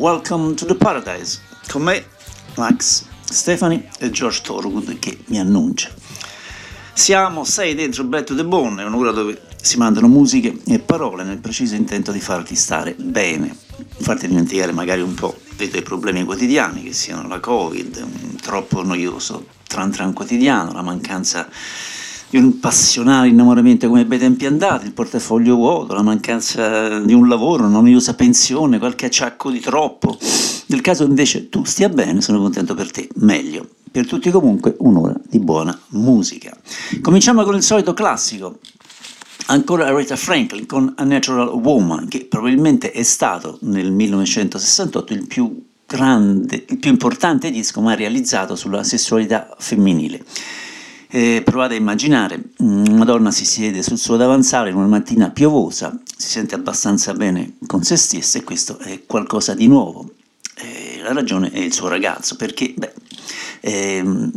Welcome to the paradise. Con me, Max, Stefani e George Thorogood che mi annuncia. Siamo sei dentro Back to the Bone, un'ora dove si mandano musiche e parole nel preciso intento di farti stare bene, farti dimenticare magari un po' dei tuoi problemi quotidiani, che siano la Covid, un troppo noioso tran tran quotidiano, la mancanza di un passionale innamoramento come bei tempi andati, il portafoglio vuoto, la mancanza di un lavoro, una noiosa pensione, qualche acciacco di troppo. Nel caso invece tu stia bene, sono contento per te, meglio. Per tutti comunque un'ora di buona musica. Cominciamo con il solito classico, ancora Aretha Franklin con A Natural Woman, che probabilmente è stato nel 1968 il più grande, il più importante disco mai realizzato sulla sessualità femminile. Eh, provate a immaginare, mm, una donna si siede sul suo davanzale in una mattina piovosa, si sente abbastanza bene con se stessa e questo è qualcosa di nuovo. Eh, la ragione è il suo ragazzo, perché beh, ehm,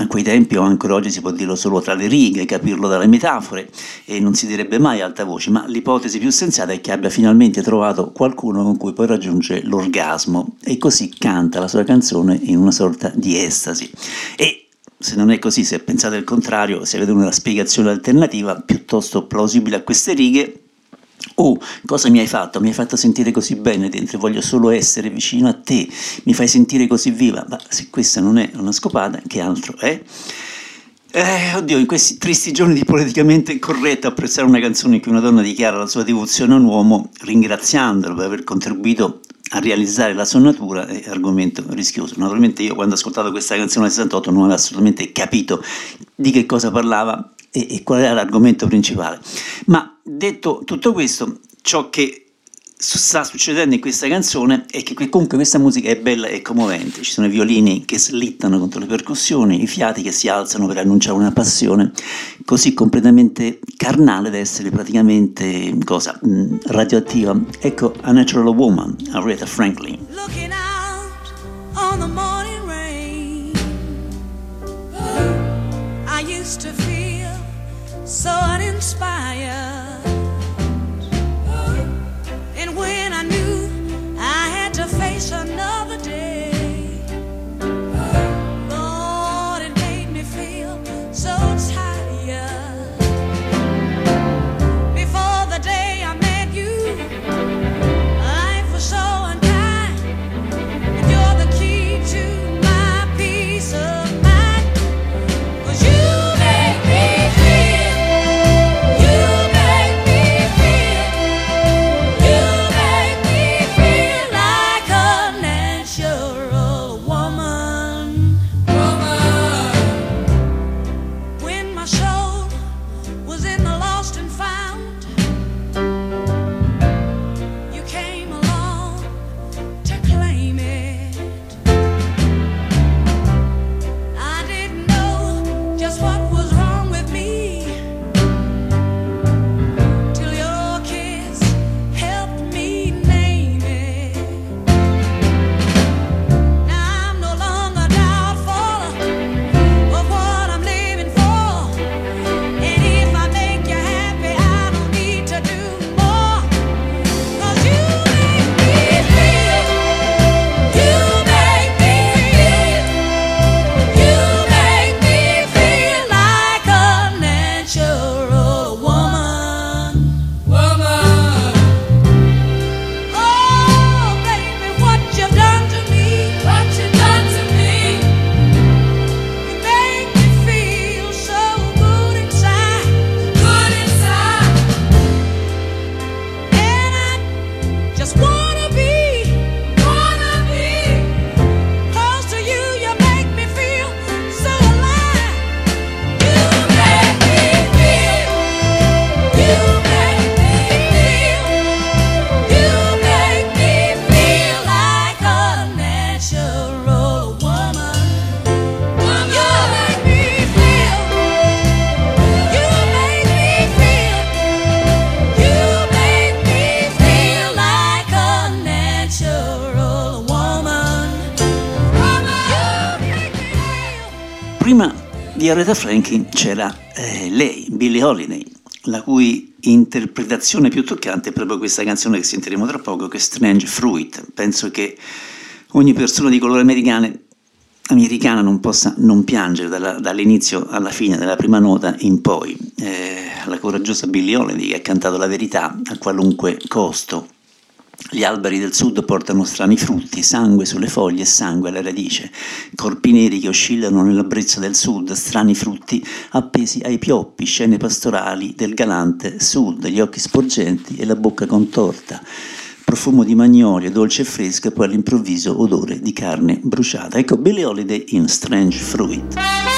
a quei tempi o ancora oggi si può dirlo solo tra le righe, capirlo dalle metafore e non si direbbe mai alta voce, ma l'ipotesi più sensata è che abbia finalmente trovato qualcuno con cui poi raggiungere l'orgasmo e così canta la sua canzone in una sorta di estasi. E se non è così, se pensate il contrario, se avete una spiegazione alternativa piuttosto plausibile a queste righe, Oh, cosa mi hai fatto? Mi hai fatto sentire così bene dentro, voglio solo essere vicino a te, mi fai sentire così viva. Ma se questa non è una scopata, che altro è? Eh, oddio, in questi tristi giorni di politicamente corretto apprezzare una canzone in cui una donna dichiara la sua devozione a un uomo ringraziandolo per aver contribuito a realizzare la sua natura è argomento rischioso. Naturalmente io quando ho ascoltato questa canzone del 68 non avevo assolutamente capito di che cosa parlava e, e qual era l'argomento principale. Ma detto tutto questo, ciò che sta succedendo in questa canzone è che comunque questa musica è bella e commovente, ci sono i violini che slittano contro le percussioni, i fiati che si alzano per annunciare una passione così completamente carnale da essere praticamente cosa mm, radioattiva. Ecco A Natural Woman, Aretha Franklin. Looking out on the morning rain I used to feel so uninspired di Aretha Franklin c'era eh, lei, Billie Holiday, la cui interpretazione più toccante è proprio questa canzone che sentiremo tra poco, che è Strange Fruit. Penso che ogni persona di colore americana americana non possa non piangere dalla, dall'inizio alla fine, dalla prima nota in poi. Eh, la coraggiosa Billie Holiday che ha cantato la verità a qualunque costo. Gli alberi del sud portano strani frutti, sangue sulle foglie e sangue alla radice, corpi neri che oscillano nella brezza del sud, strani frutti appesi ai pioppi, scene pastorali del galante sud, gli occhi sporgenti e la bocca contorta profumo di magnolia, dolce e fresca, poi all'improvviso odore di carne bruciata. Ecco Billie Holiday in Strange Fruit.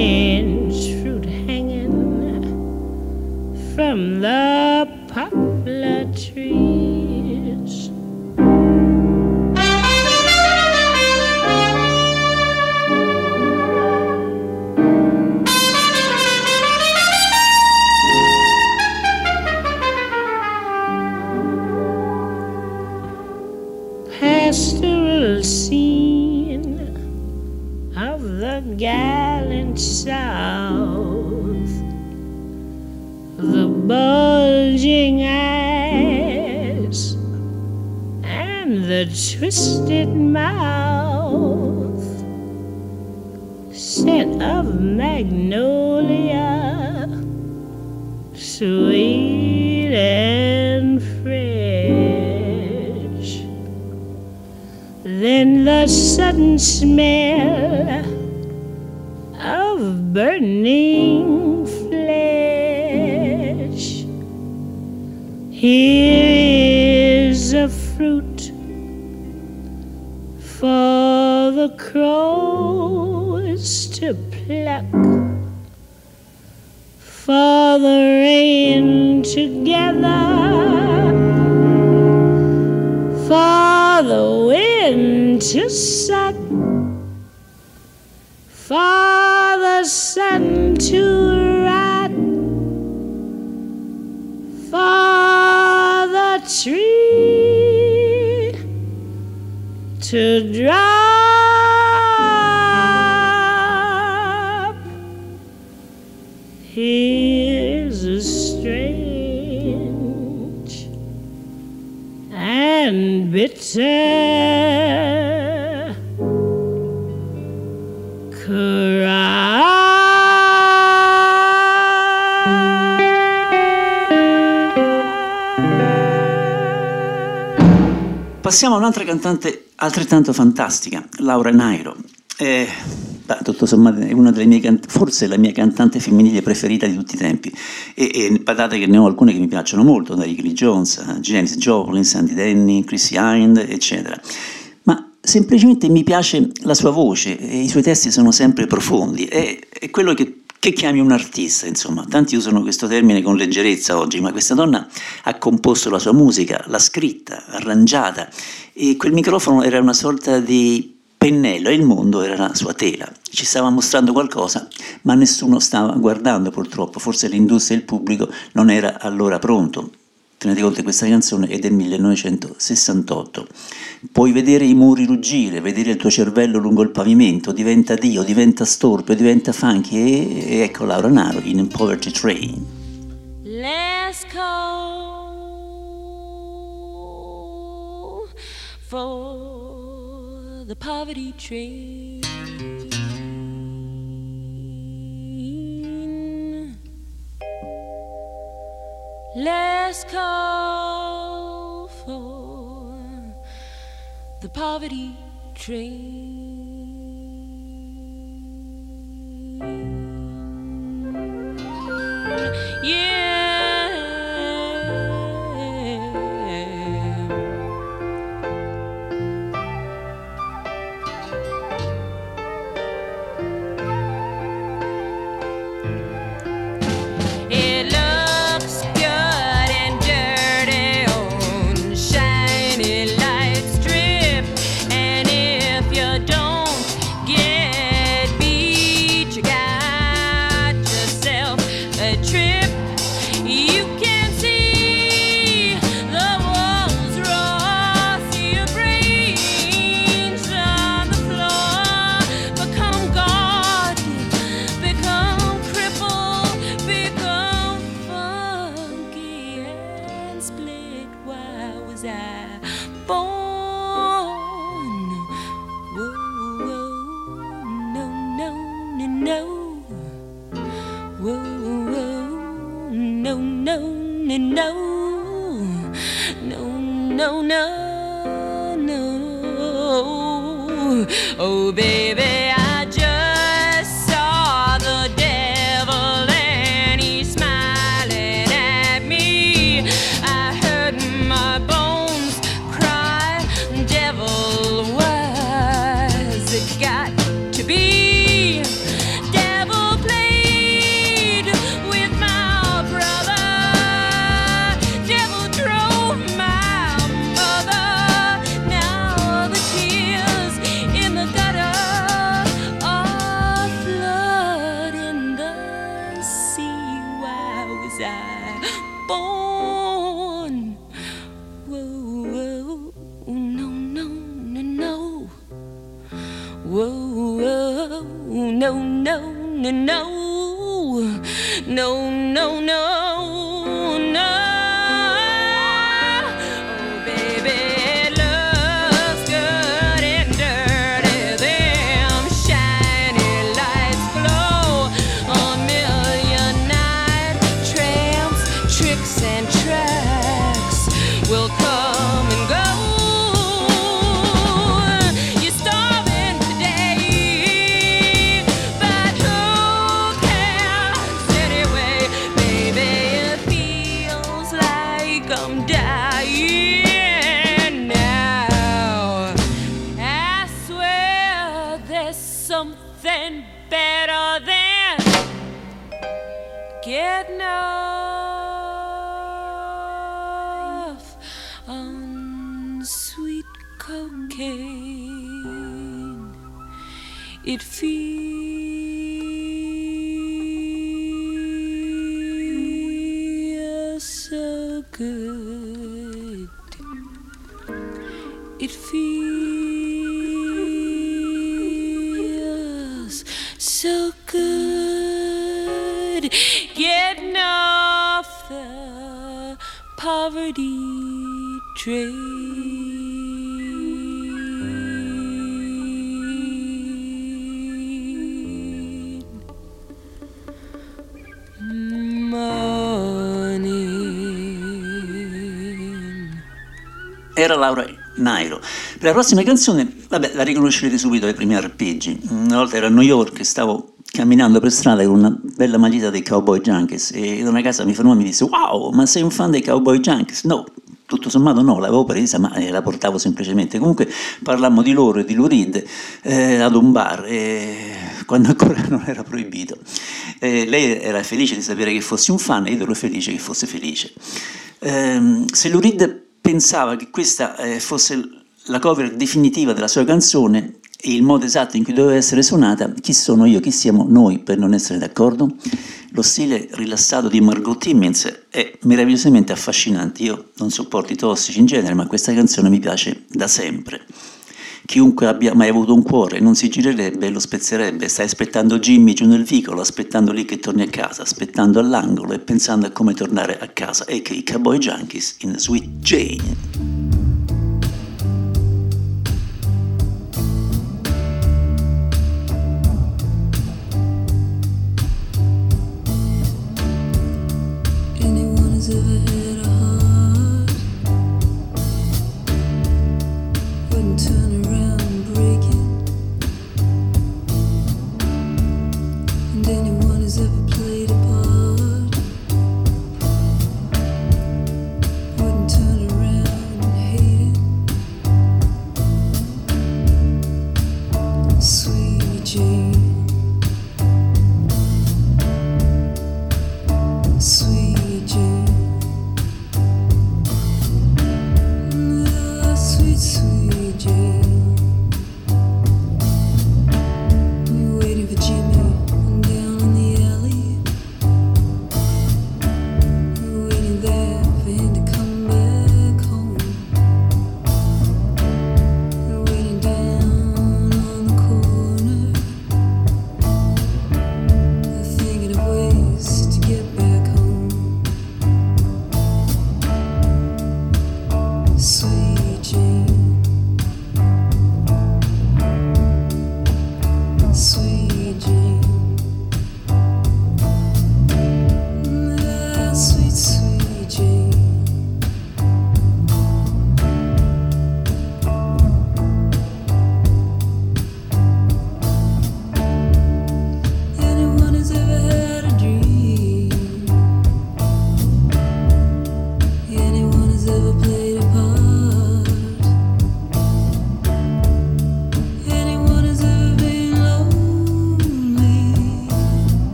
from the twisted mouth, scent of magnolia, sweet and fresh. Then the sudden smell of burning flesh. Here is a fruit for the crows to pluck, for the rain to gather, for the wind to suck, for the sun to to drop. Here's a strange and bitter. Passiamo a un'altra cantante altrettanto fantastica, Laura Nairo. Eh, beh, tutto sommato è una delle mie cant- forse la mia cantante femminile preferita di tutti i tempi. E, e badate che ne ho alcune che mi piacciono molto, da Ricky Jones, Janis Joplin, Sandy Denny, Chrissy Hind, eccetera. Ma semplicemente mi piace la sua voce e i suoi testi sono sempre profondi. È, è quello che che chiami un artista, insomma. Tanti usano questo termine con leggerezza oggi, ma questa donna ha composto la sua musica, l'ha scritta, arrangiata e quel microfono era una sorta di pennello e il mondo era la sua tela. Ci stava mostrando qualcosa, ma nessuno stava guardando purtroppo, forse l'industria e il pubblico non era allora pronto. Tenete conto che questa canzone è del 1968. Puoi vedere i muri ruggire, vedere il tuo cervello lungo il pavimento, diventa Dio, diventa storpio, diventa funky e, e ecco Laura Naro in Poverty Train. Let's go for the poverty train. Let's call for the poverty train. Yeah. no, no. Oh, baby. good. It feels so good getting off the poverty train. Era Laura Nairo. Per la prossima canzone, vabbè, la riconoscerete subito ai primi arpeggi. Una volta ero a New York e stavo camminando per strada con una bella maglietta dei Cowboy Junkies e una casa mi fermò e mi disse wow, ma sei un fan dei Cowboy Junkies? No, tutto sommato no, l'avevo presa ma eh, la portavo semplicemente. Comunque parlammo di loro e di Lou Reed eh, ad un bar, eh, quando ancora non era proibito. Eh, lei era felice di sapere che fossi un fan e io ero felice che fosse felice. Ehm, se Lou Reed pensava che questa eh, fosse la cover definitiva della sua canzone e il modo esatto in cui doveva essere suonata, chi sono io, chi siamo noi per non essere d'accordo? Lo stile rilassato di Margot Timmins è meravigliosamente affascinante. Io non sopporto i tossici in genere, ma questa canzone mi piace da sempre. Chiunque abbia mai avuto un cuore non si girerebbe e lo spezzerebbe. Stai aspettando Jimmy giù nel vicolo, aspettando lì che torni a casa, aspettando all'angolo e pensando a come tornare a casa. E che i Cowboy Junkies in Sweet Jane. deserve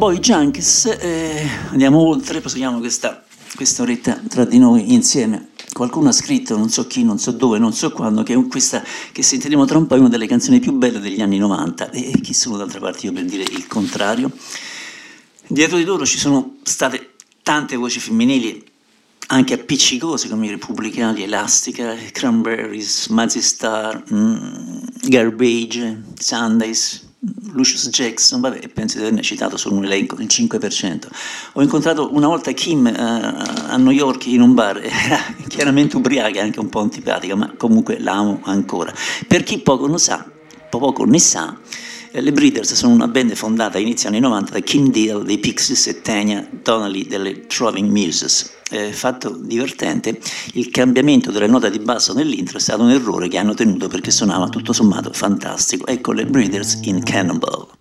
Cowboy Junkies, eh, andiamo oltre, proseguiamo questa, questa oretta tra di noi insieme. Qualcuno ha scritto, non so chi, non so dove, non so quando, che questa che sentiremo tra un po' è una delle canzoni più belle degli anni 90 e chi sono d'altra parte io per dire il contrario. Dietro di loro ci sono state tante voci femminili anche appiccicose come i Repubblicani, Elastica, Cranberries, Mazzy Star, mm, Garbage, Sundays, Lucius Jackson, vabbè, penso di averne citato solo un elenco, il 5%. Ho incontrato una volta Kim uh, a New York in un bar, era chiaramente ubriaca anche un po' antipatica, ma comunque l'amo ancora. Per chi poco ne sa, poco ne sa, eh, le Breeders sono una band fondata a inizio anni 90 da Kim Deal dei Pixies e Tanya Donnelly delle Troving Muses eh, fatto divertente, il cambiamento delle note di basso nell'intro è stato un errore che hanno tenuto perché suonava tutto sommato fantastico. Ecco le Breeders in Cannonball.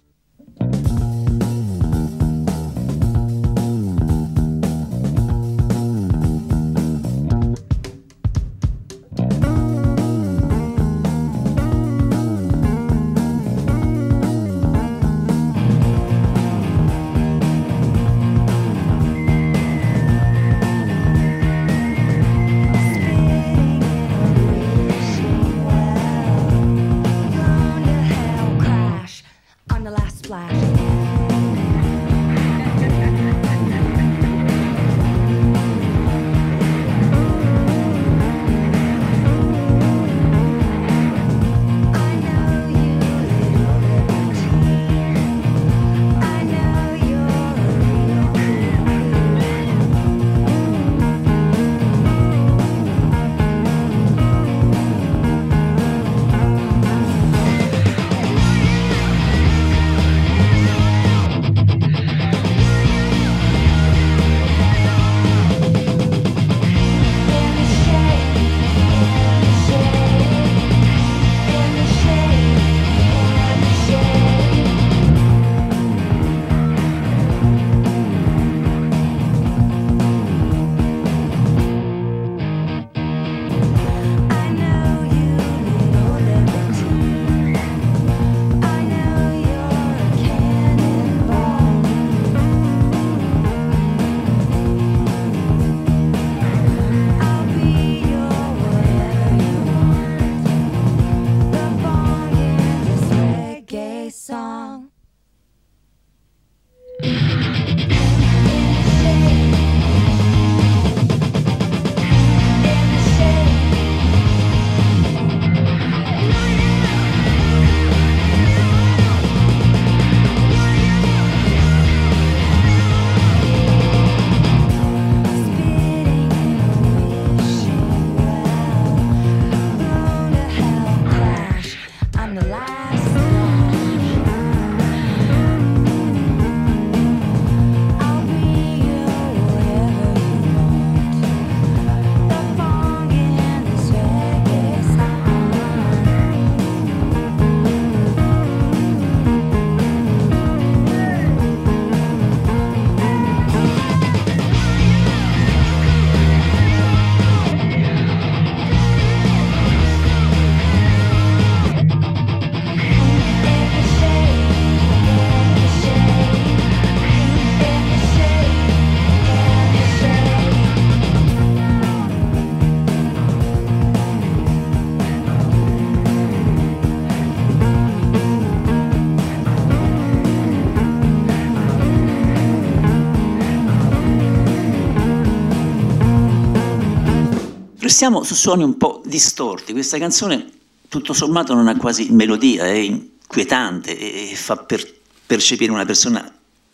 Restiamo su suoni un po' distorti. Questa canzone, tutto sommato, non ha quasi melodia, è inquietante e fa per percepire una persona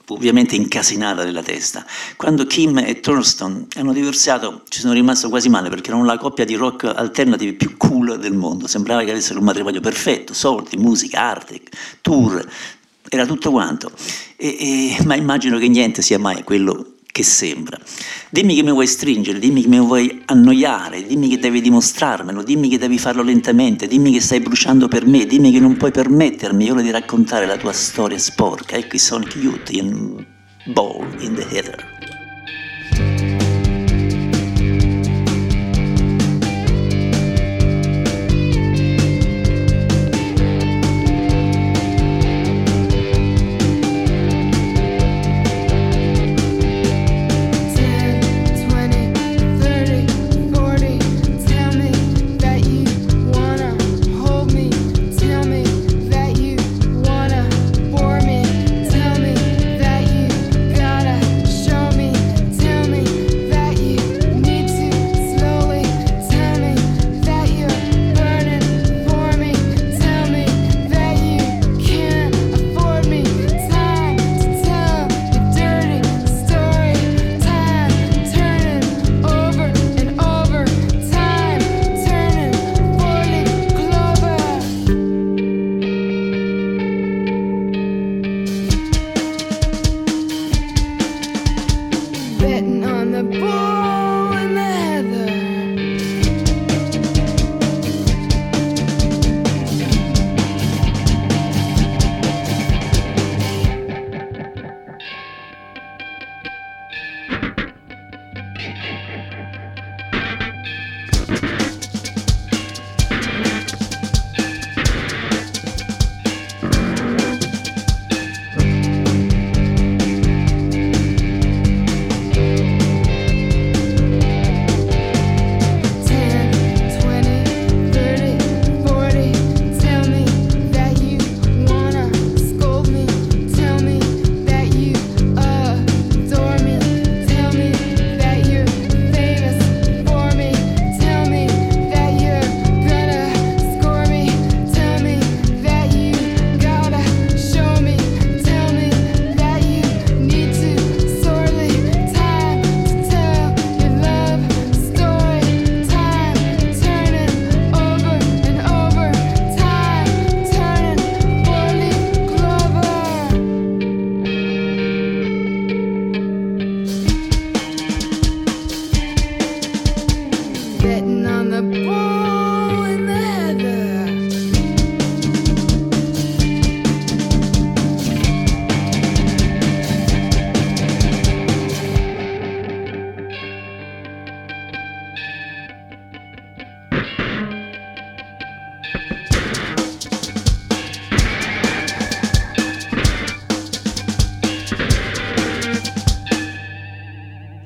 ovviamente incasinata nella testa. Quando Kim e Thurston hanno divorziato ci sono rimasto quasi male perché erano la coppia di rock alternative più cool del mondo, sembrava che avessero un matrimonio perfetto, soldi, musica, arte, tour, era tutto quanto. E, e, ma immagino che niente sia mai quello che sembra. Dimmi che mi vuoi stringere, dimmi che mi vuoi annoiare, dimmi che devi dimostrarmelo, dimmi che devi farlo lentamente, dimmi che stai bruciando per me, dimmi che non puoi permettermi io di raccontare la tua storia sporca. Ecco i Sonic Youth in Ball in the Heather.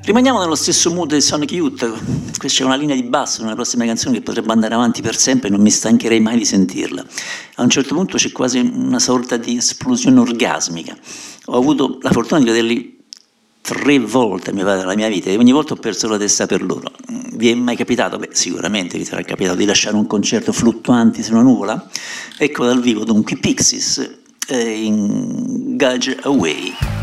Rimaniamo nello stesso mood di Sonic Youth, questa è una linea di basso nella prossima canzone che potrebbe andare avanti per sempre e non mi stancherei mai di sentirla. A un certo punto c'è quasi una sorta di esplosione orgasmica. Ho avuto la fortuna di vederli tre volte mi pare nella mia vita e ogni volta ho perso la testa per loro. Vi è mai capitato? Beh, sicuramente vi sarà capitato di lasciare un concerto fluttuanti su una nuvola? Ecco dal vivo dunque Pixies eh, in Gage Away.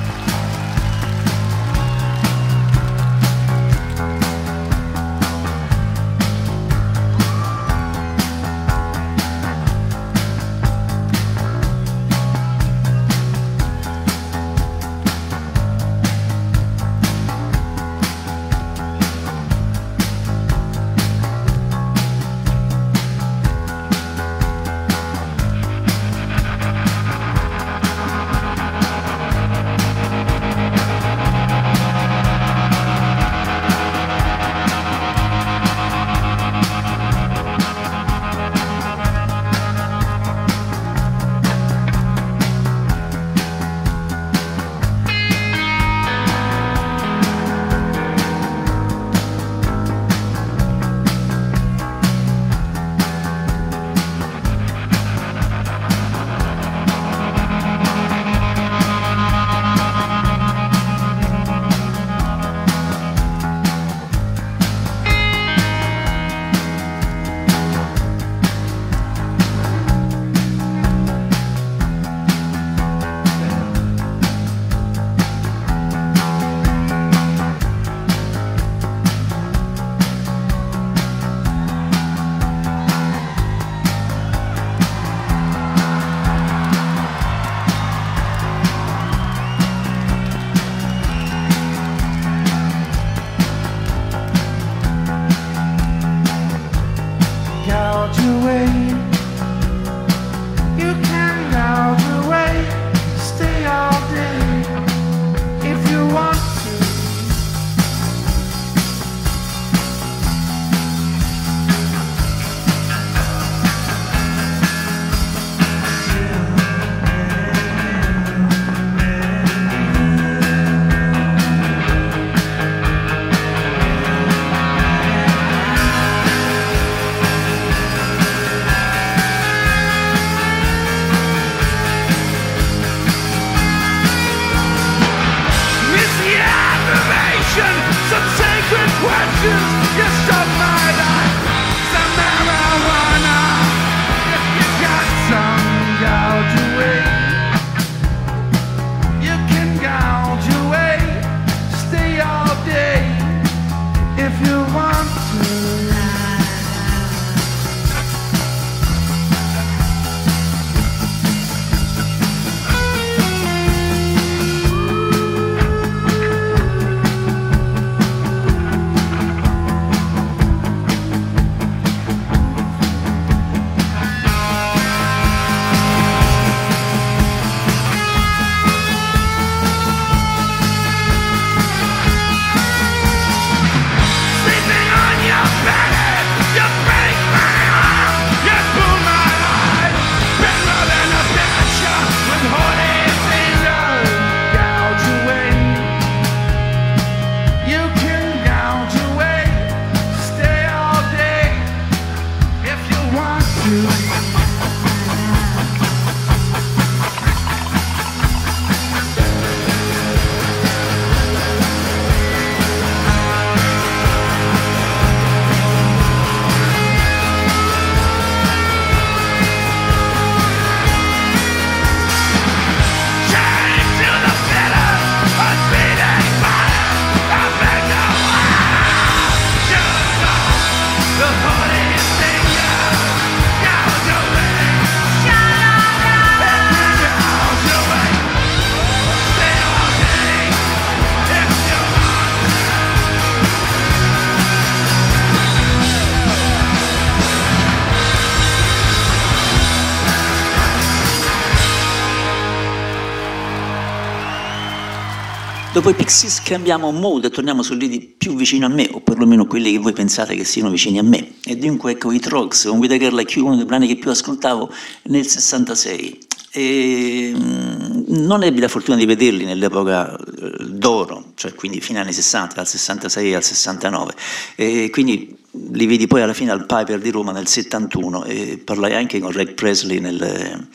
Dopo i Pixies cambiamo mood e torniamo su lidi più vicino a me, o perlomeno quelli che voi pensate che siano vicini a me. E dunque ecco i Trogs, con With a Girl Like You, uno dei brani che più ascoltavo nel 66. E mm, non ebbi la fortuna di vederli nell'epoca eh, d'oro, cioè quindi fine anni 60, dal 66 al 69, e quindi li vedi poi alla fine al Piper di Roma nel 71 e parlai anche con Reg Presley nel,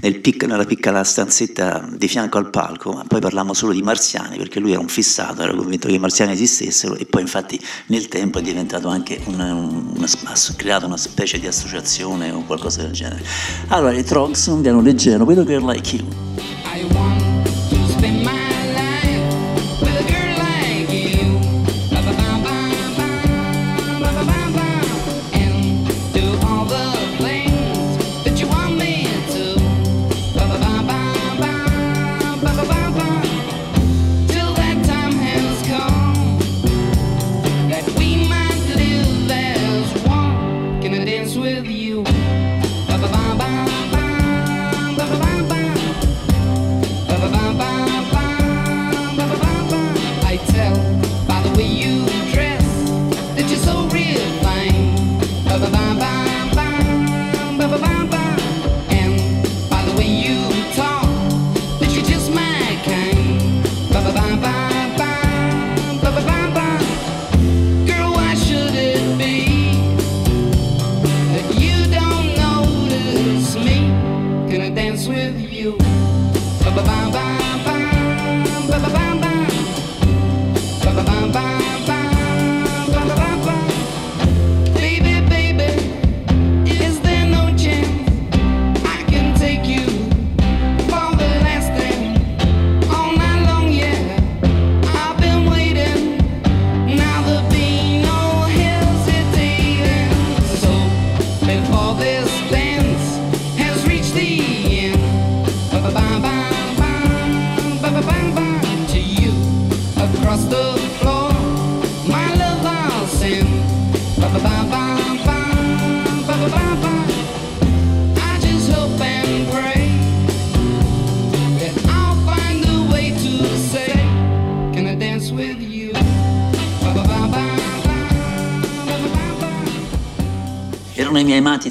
nel pic, nella piccola stanzetta di fianco al palco, ma poi parlammo solo di marziani perché lui era un fissato, era convinto che i marziani esistessero e poi infatti nel tempo è diventato anche una, una, ha creato una specie di associazione o qualcosa del genere. Allora i Trogs un piano leggero, vedo che like you.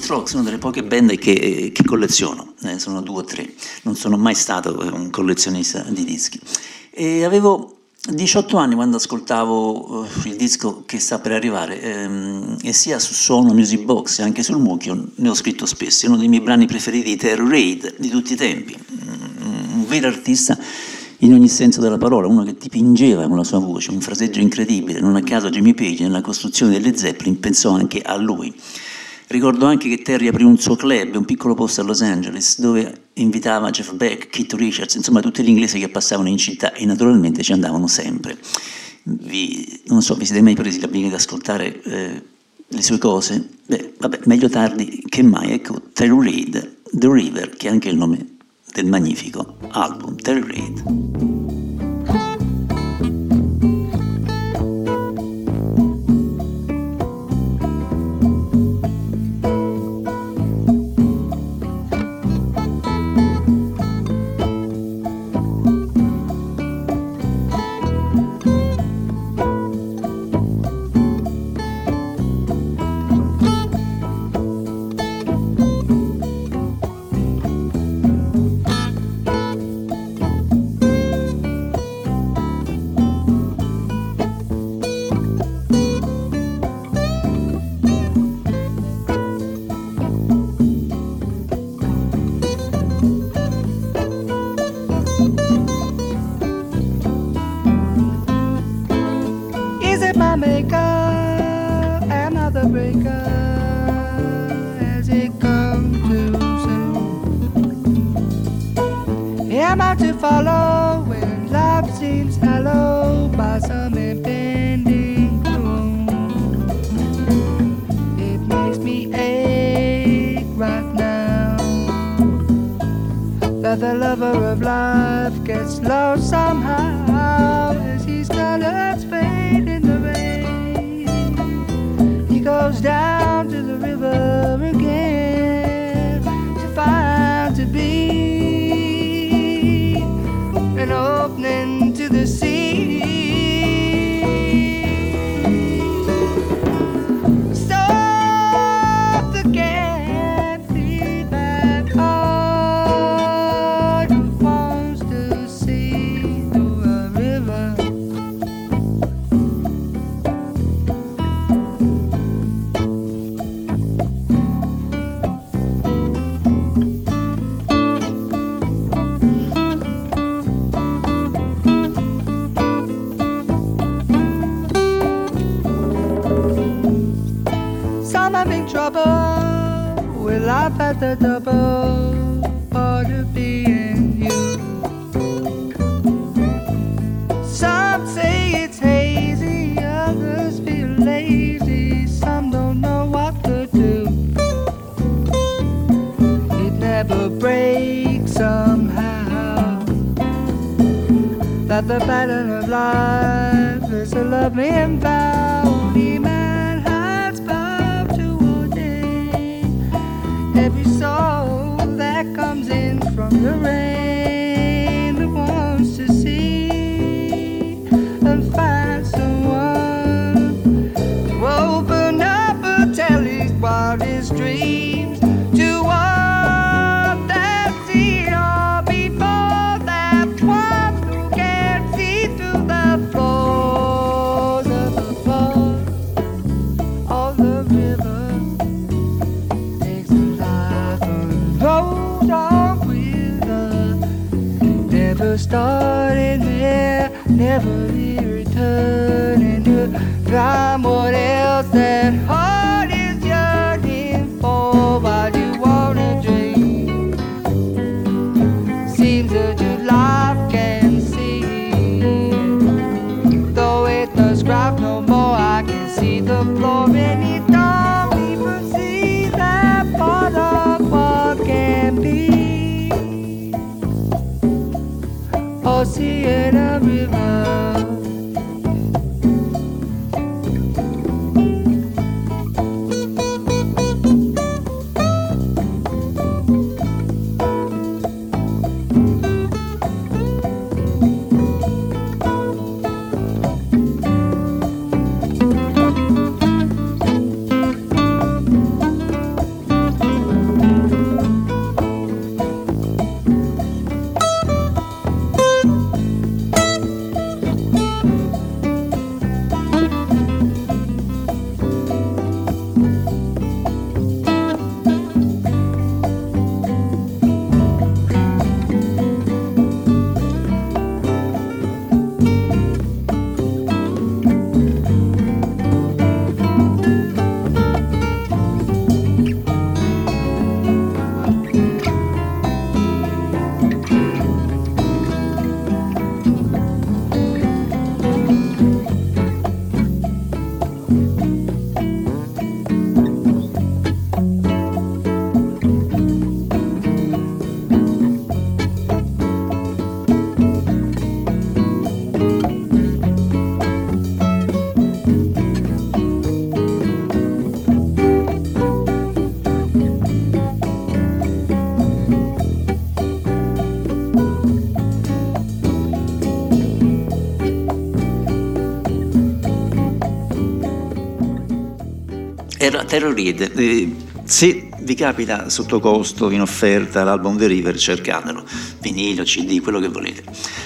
Trox, una delle poche band che, che colleziono, eh, sono due o tre, non sono mai stato un collezionista di dischi. E avevo 18 anni quando ascoltavo uh, il disco che sta per arrivare ehm, e sia su Sono Music Box e anche sul Mucchio ne ho scritto spesso, è uno dei miei brani preferiti Terror Raid di tutti i tempi, un vero artista in ogni senso della parola, uno che ti pingeva con la sua voce, un fraseggio incredibile, non a caso Jimmy Page nella costruzione delle Zeppelin pensò anche a lui. Ricordo anche che Terry aprì un suo club, un piccolo posto a Los Angeles, dove invitava Jeff Beck, Keith Richards, insomma tutti gli inglesi che passavano in città e naturalmente ci andavano sempre. Vi, non so, vi siete mai presi l'abitudine di ascoltare eh, le sue cose? Beh, vabbè, meglio tardi che mai. Ecco, Terry Reid, The River, che è anche il nome del magnifico album Terry Reid. Laugh at the double part of being you. Some say it's hazy, others feel lazy, some don't know what to do. It never breaks somehow that the pattern of life is a lovely and vow. The rain namorei. Terror Reed. Eh, se vi capita sotto costo, in offerta, l'album The River, cercatelo. Vinile, CD, quello che volete.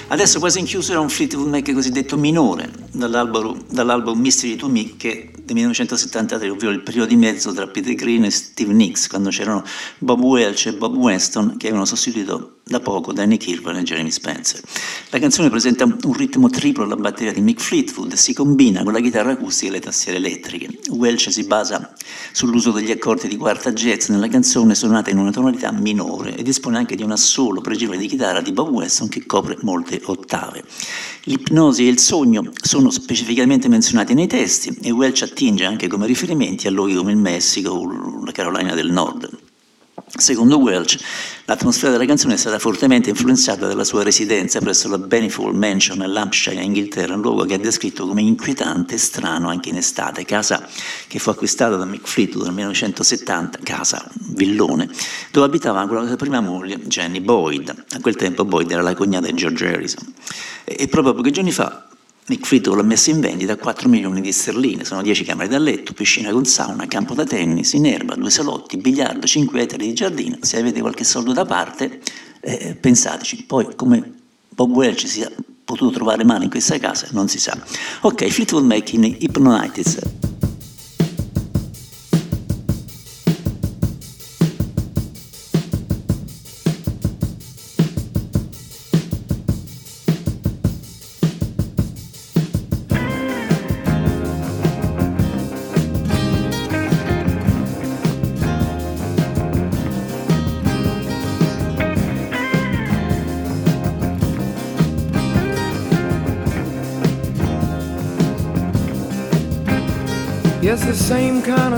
Adesso quasi in chiusura un Fleetwood Mac cosiddetto minore, dall'album, dall'album Mystery to Me, che del 1973, ovvero il periodo di mezzo tra Peter Green e Steve Nicks, quando c'erano Bob Welch e Bob Weston, che avevano sostituito da poco Danny Kirwan e Jeremy Spencer. La canzone presenta un ritmo triplo alla batteria di Mick Fleetwood e si combina con la chitarra acustica e le tastiere elettriche. Welch si basa sull'uso degli accordi di quarta jazz nella canzone suonata in una tonalità minore e dispone anche di un assolo pregevole di chitarra di Bob Weston che copre molte ottave. L'ipnosi e il sogno sono specificamente menzionati nei testi e Welch attinge anche come riferimenti a luoghi come il Messico o la Carolina del Nord. Secondo Welch, l'atmosfera della canzone è stata fortemente influenzata dalla sua residenza presso la Benifall Mansion nell'Hampshire, in Inghilterra, un luogo che ha descritto come inquietante e strano anche in estate, casa che fu acquistata da Mick Fleetwood nel 1970, casa, villone, dove abitava anche la sua prima moglie, Jenny Boyd. A quel tempo Boyd era la cognata di George Harrison. E proprio pochi giorni fa Nick Fleetwood l'ha messa in vendita a 4 milioni di sterline, sono 10 camere da letto, piscina con sauna, campo da tennis, in erba, due salotti, biliardo, 5 ettari di giardino. Se avete qualche soldo da parte, eh, pensateci. Poi, come Bob Welch sia potuto trovare male in questa casa, non si sa. Ok, Fleetwood Mac in Hypnotize.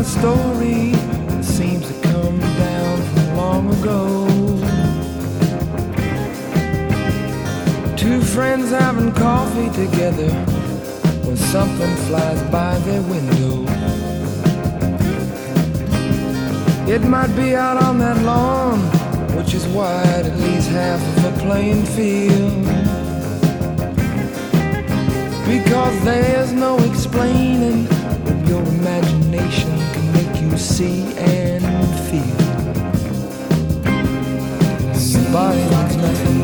Story that seems to come down from long ago. Two friends having coffee together when something flies by their window. It might be out on that lawn, which is wide at least half of a playing field. Because there's no explaining your imagination see and feel. Your body means nothing,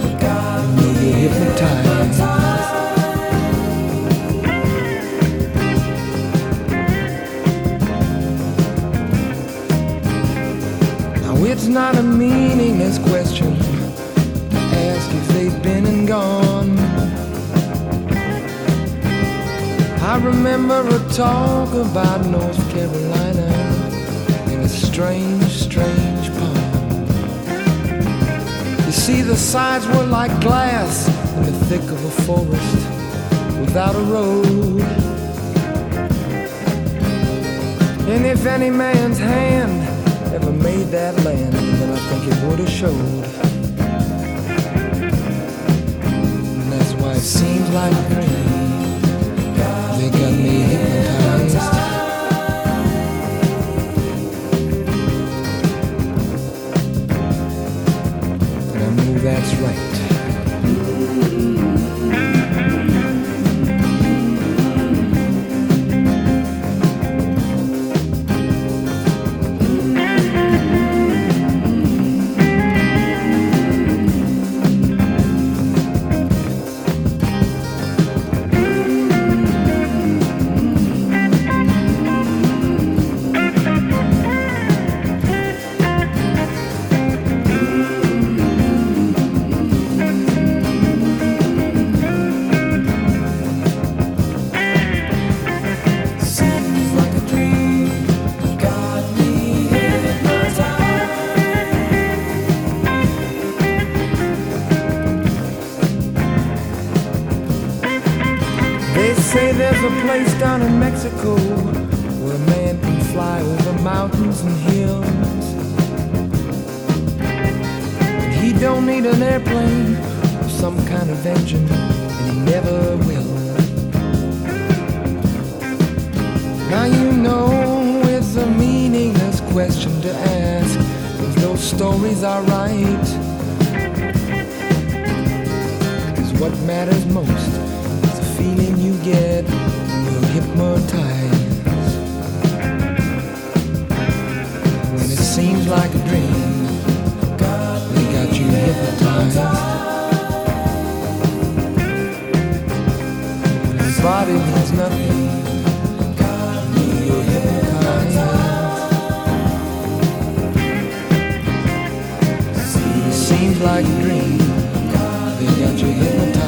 you'll get hypnotized. Now it's not a meaningless question to ask if they've been and gone. I remember a talk about North Carolina strange, strange poem. You see, the sides were like glass in the thick of a forest without a road. And if any man's hand ever made that land, then I think it would have showed. And that's why it seems like. They got me hypnotized. There's a place down in Mexico where a man can fly over mountains and hills. And he don't need an airplane or some kind of engine, and he never will. Now you know it's a meaningless question to ask if those stories are right. Cause what matters most is the feeling you get like a dream, they got you hypnotized.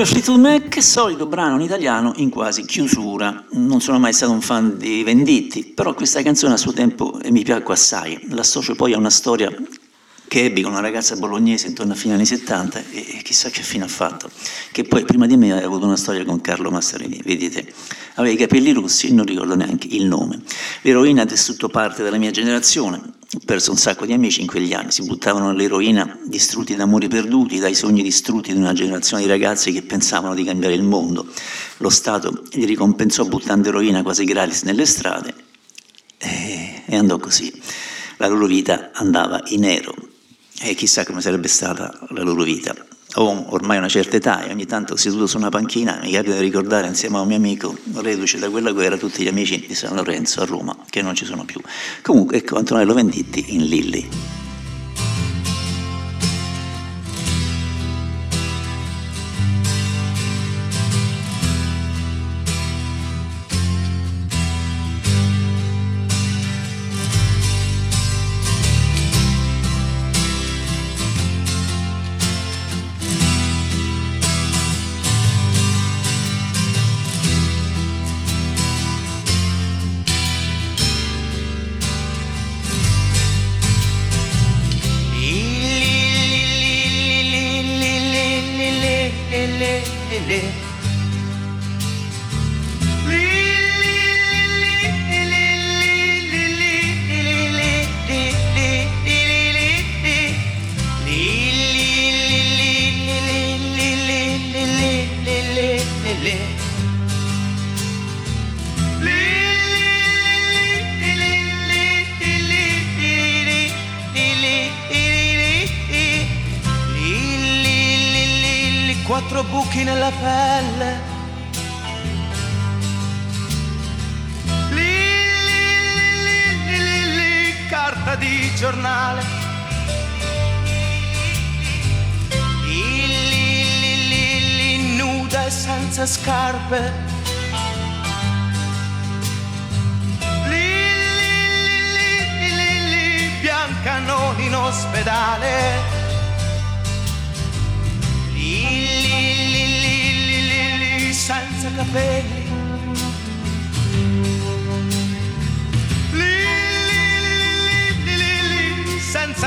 Il Fleetwood Mac, solito brano in italiano in quasi chiusura. Non sono mai stato un fan di Venditti, però questa canzone a suo tempo mi piacque assai. L'associo poi a una storia che ebbi con una ragazza bolognese intorno a fine anni 70 e chissà che fine ha fatto. Che poi prima di me aveva avuto una storia con Carlo Massarini, vedete. Aveva i capelli rossi e non ricordo neanche il nome. L'eroina ha distrutto parte della mia generazione. Ho perso un sacco di amici in quegli anni, si buttavano nell'eroina distrutti da amori perduti, dai sogni distrutti di una generazione di ragazzi che pensavano di cambiare il mondo. Lo Stato li ricompensò buttando eroina quasi gratis nelle strade e, e andò così. La loro vita andava in nero e chissà come sarebbe stata la loro vita. Ho ormai una certa età e ogni tanto seduto su una panchina mi capita di ricordare insieme a un mio amico, reduce da quella guerra, tutti gli amici di San Lorenzo a Roma, che non ci sono più. Comunque, ecco Antonello Venditti in Lilli.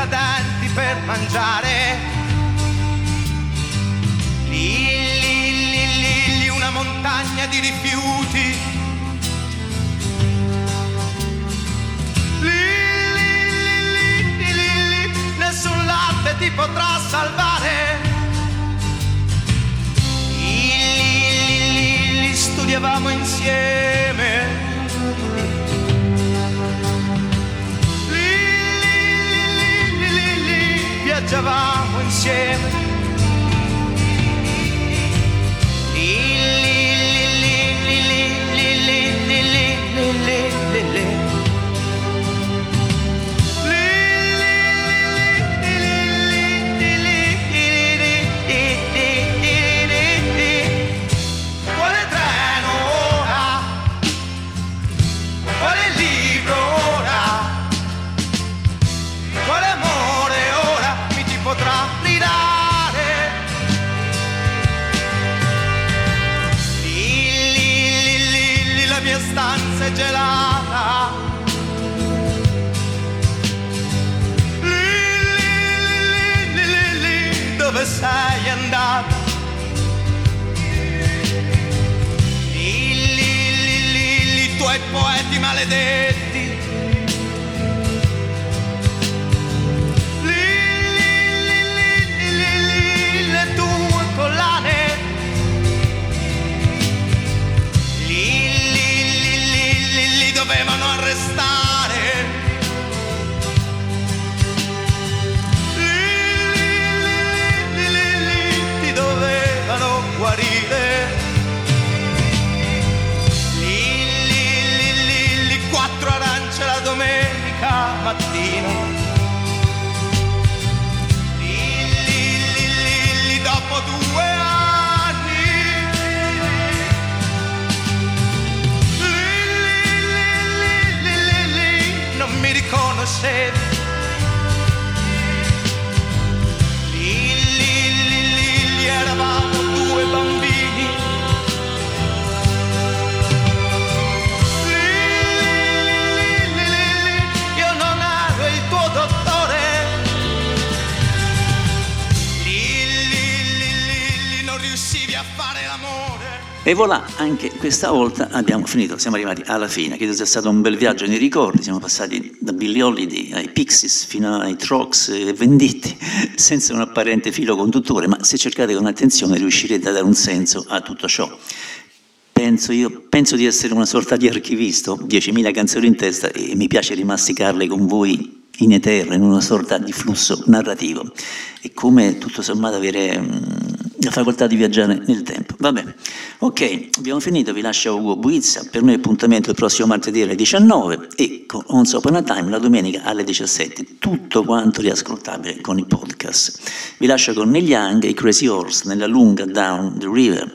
Denti per mangiare. Lì, lì, lì, lì, lì, una montagna di rifiuti. Lì, lì, lì, lì, lì, lì, nessun latte ti potrà salvare. Lì, lì, lì, lì, studiavamo insieme. edge of our è gelata. Lì, lì, lì, lì, lì, dove sei andato? Lì, lì, lì, lì, lì, tuoi poeti maledetti. Mattina. E voilà, anche questa volta abbiamo finito, siamo arrivati alla fine. Credo sia stato un bel viaggio nei ricordi, siamo passati da Billy Holiday ai Pixies fino ai Trox e Venditti, senza un apparente filo conduttore, ma se cercate con attenzione riuscirete a dare un senso a tutto ciò. Penso, io, penso di essere una sorta di archivisto, 10.000 canzoni in testa e mi piace rimasticarle con voi in eterno, in una sorta di flusso narrativo. È come tutto sommato avere mm, la facoltà di viaggiare nel tempo. Va bene, ok, abbiamo finito, vi lascio Ugo Buizza, per noi appuntamento il prossimo martedì alle 19 e con Once Upon a Time la domenica alle 17, tutto quanto riascoltabile con i podcast. Vi lascio con Neil Young e i Crazy Horse nella lunga Down the River.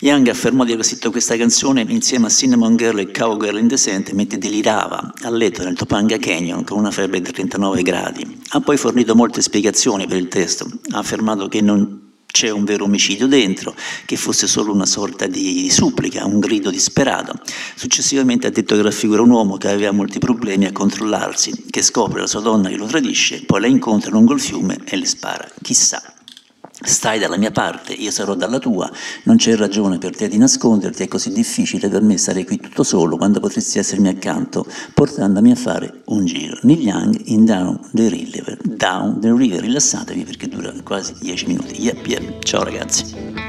Young affermò di aver scritto questa canzone insieme a Cinnamon Girl e Cowgirl Indecente mentre delirava a letto nel Topanga Canyon con una febbre di 39 gradi. Ha poi fornito molte spiegazioni per il testo. Ha affermato che non c'è un vero omicidio dentro, che fosse solo una sorta di supplica, un grido disperato. Successivamente ha detto che raffigura un uomo che aveva molti problemi a controllarsi, che scopre la sua donna che lo tradisce, poi la incontra lungo il fiume e le spara. Chissà. Stai dalla mia parte, io sarò dalla tua, non c'è ragione per te di nasconderti, è così difficile per me stare qui tutto solo quando potresti essermi accanto, portandomi a fare un giro. Neil Young in Down the River, Down the River, rilassatevi perché dura quasi 10 minuti. Yep, yep. Ciao ragazzi.